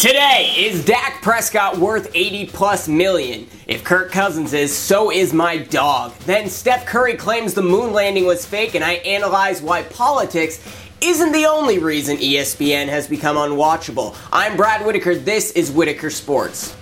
Today, is Dak Prescott worth 80 plus million? If Kirk Cousins is, so is my dog. Then Steph Curry claims the moon landing was fake, and I analyze why politics isn't the only reason ESPN has become unwatchable. I'm Brad Whitaker. This is Whitaker Sports.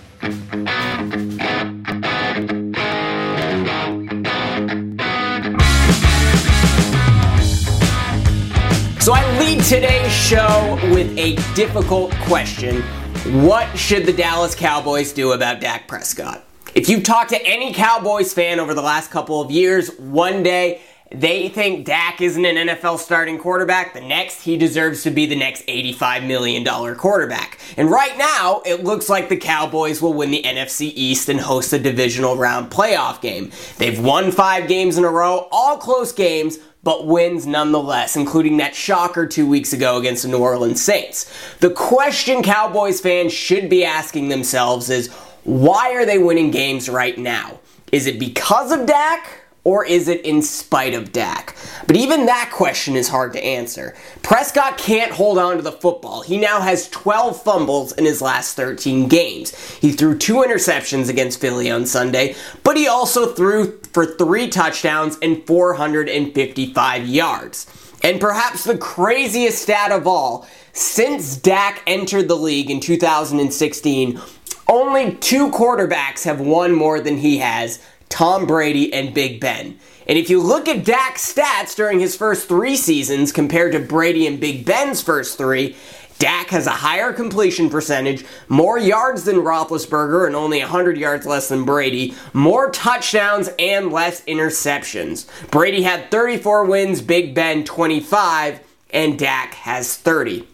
So I lead today's show with a difficult question what should the Dallas Cowboys do about Dak Prescott? If you've talked to any Cowboys fan over the last couple of years, one day they think Dak isn't an NFL starting quarterback. The next, he deserves to be the next $85 million quarterback. And right now, it looks like the Cowboys will win the NFC East and host a divisional round playoff game. They've won five games in a row, all close games, but wins nonetheless, including that shocker two weeks ago against the New Orleans Saints. The question Cowboys fans should be asking themselves is why are they winning games right now? Is it because of Dak? or is it in spite of Dak? But even that question is hard to answer. Prescott can't hold on to the football. He now has 12 fumbles in his last 13 games. He threw two interceptions against Philly on Sunday, but he also threw for three touchdowns and 455 yards. And perhaps the craziest stat of all, since Dak entered the league in 2016, only two quarterbacks have won more than he has Tom Brady, and Big Ben. And if you look at Dak's stats during his first three seasons compared to Brady and Big Ben's first three, Dak has a higher completion percentage, more yards than Roethlisberger, and only 100 yards less than Brady, more touchdowns, and less interceptions. Brady had 34 wins, Big Ben 25, and Dak has 30.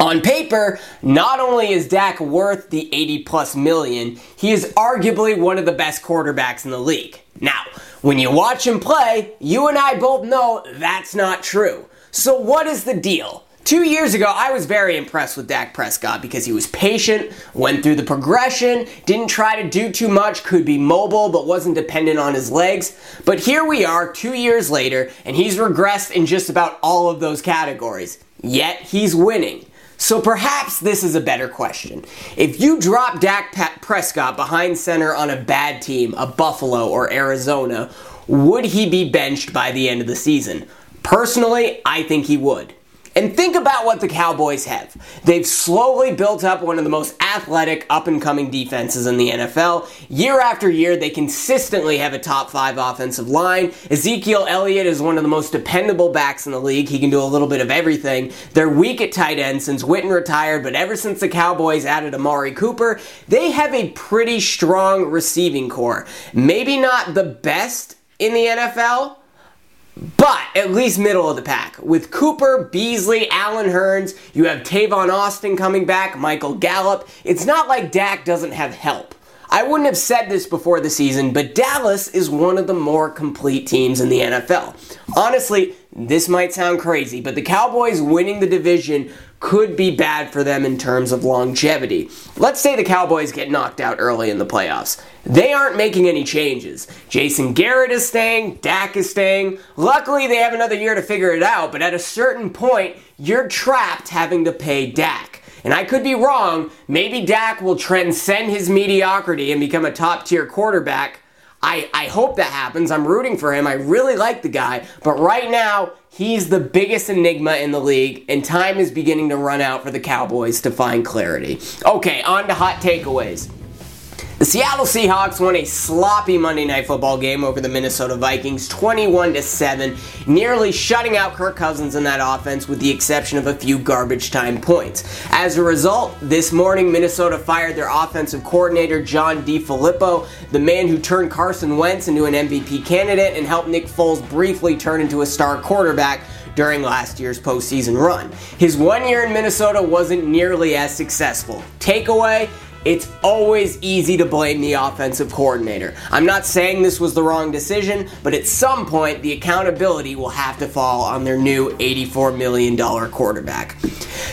On paper, not only is Dak worth the 80 plus million, he is arguably one of the best quarterbacks in the league. Now, when you watch him play, you and I both know that's not true. So, what is the deal? Two years ago, I was very impressed with Dak Prescott because he was patient, went through the progression, didn't try to do too much, could be mobile, but wasn't dependent on his legs. But here we are, two years later, and he's regressed in just about all of those categories. Yet, he's winning. So perhaps this is a better question. If you drop Dak Prescott behind center on a bad team, a Buffalo or Arizona, would he be benched by the end of the season? Personally, I think he would. And think about what the Cowboys have. They've slowly built up one of the most athletic, up and coming defenses in the NFL. Year after year, they consistently have a top five offensive line. Ezekiel Elliott is one of the most dependable backs in the league. He can do a little bit of everything. They're weak at tight end since Witten retired, but ever since the Cowboys added Amari Cooper, they have a pretty strong receiving corps. Maybe not the best in the NFL but at least middle of the pack. With Cooper, Beasley, Allen Hurns, you have Tavon Austin coming back, Michael Gallup. It's not like Dak doesn't have help. I wouldn't have said this before the season, but Dallas is one of the more complete teams in the NFL. Honestly, this might sound crazy, but the Cowboys winning the division could be bad for them in terms of longevity. Let's say the Cowboys get knocked out early in the playoffs. They aren't making any changes. Jason Garrett is staying, Dak is staying. Luckily, they have another year to figure it out, but at a certain point, you're trapped having to pay Dak. And I could be wrong. Maybe Dak will transcend his mediocrity and become a top tier quarterback. I, I hope that happens. I'm rooting for him. I really like the guy. But right now, he's the biggest enigma in the league, and time is beginning to run out for the Cowboys to find clarity. Okay, on to hot takeaways. The Seattle Seahawks won a sloppy Monday Night Football game over the Minnesota Vikings 21 to 7, nearly shutting out Kirk Cousins in that offense with the exception of a few garbage time points. As a result, this morning Minnesota fired their offensive coordinator John DeFilippo, the man who turned Carson Wentz into an MVP candidate and helped Nick Foles briefly turn into a star quarterback during last year's postseason run. His one year in Minnesota wasn't nearly as successful. Takeaway it's always easy to blame the offensive coordinator. I'm not saying this was the wrong decision, but at some point, the accountability will have to fall on their new $84 million quarterback.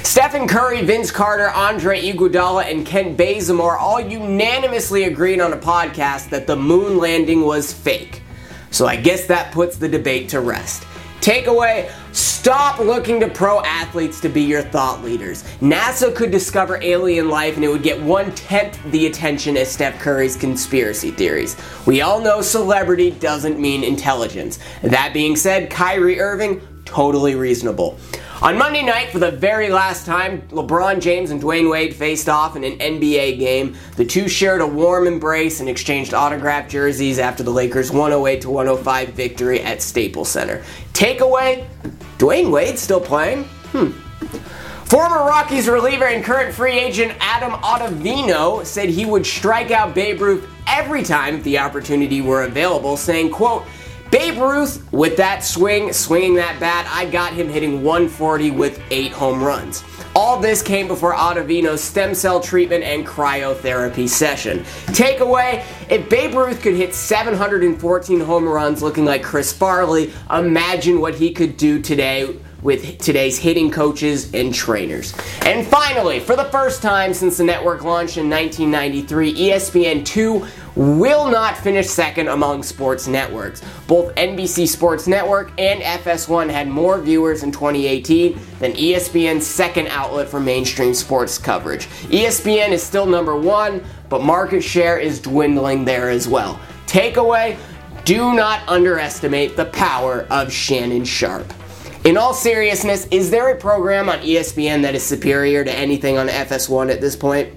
Stephen Curry, Vince Carter, Andre Iguodala, and Kent Bazemore all unanimously agreed on a podcast that the moon landing was fake. So I guess that puts the debate to rest. Takeaway Stop looking to pro athletes to be your thought leaders. NASA could discover alien life and it would get one tenth the attention as Steph Curry's conspiracy theories. We all know celebrity doesn't mean intelligence. That being said, Kyrie Irving, totally reasonable. On Monday night, for the very last time, LeBron James and Dwyane Wade faced off in an NBA game. The two shared a warm embrace and exchanged autographed jerseys after the Lakers' 108 105 victory at Staples Center. Takeaway Dwyane Wade still playing? Hmm. Former Rockies reliever and current free agent Adam Ottavino said he would strike out Babe Ruth every time the opportunity were available, saying, quote, Babe Ruth, with that swing, swinging that bat, I got him hitting 140 with eight home runs. All this came before Ottavino's stem cell treatment and cryotherapy session. Takeaway if Babe Ruth could hit 714 home runs looking like Chris Farley, imagine what he could do today with today's hitting coaches and trainers. And finally, for the first time since the network launched in 1993, ESPN2 will not finish second among sports networks. Both NBC Sports Network and FS1 had more viewers in 2018 than ESPN's second outlet for mainstream sports coverage. ESPN is still number one, but market share is dwindling there as well. Takeaway do not underestimate the power of Shannon Sharpe. In all seriousness, is there a program on ESPN that is superior to anything on FS1 at this point?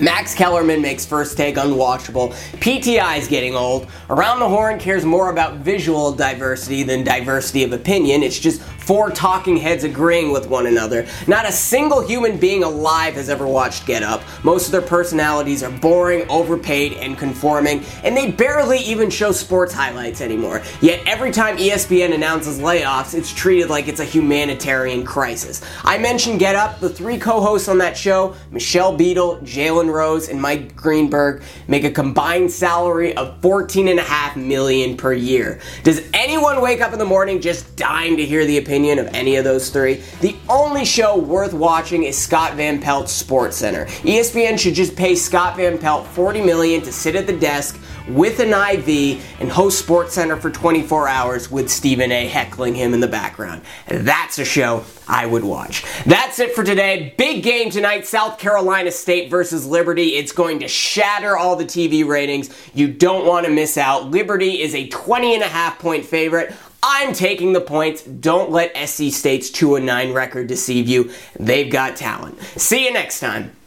Max Kellerman makes first take unwatchable. PTI is getting old. Around the Horn cares more about visual diversity than diversity of opinion. It's just four talking heads agreeing with one another. Not a single human being alive has ever watched Get Up. Most of their personalities are boring, overpaid, and conforming, and they barely even show sports highlights anymore. Yet every time ESPN announces layoffs, it's treated like it's a humanitarian crisis. I mentioned Get Up. The three co hosts on that show, Michelle Beadle, Jalen Rose and Mike Greenberg make a combined salary of 14.5 million per year. Does anyone wake up in the morning just dying to hear the opinion of any of those three? The only show worth watching is Scott Van Pelt's Sports Center. ESPN should just pay Scott Van Pelt 40 million to sit at the desk with an IV and host Sports Center for 24 hours with Stephen A. heckling him in the background. That's a show I would watch. That's it for today. Big game tonight South Carolina State versus Liberty. It's going to shatter all the TV ratings. You don't want to miss out. Liberty is a 20 and a half point favorite. I'm taking the points. Don't let SC State's 2 9 record deceive you. They've got talent. See you next time.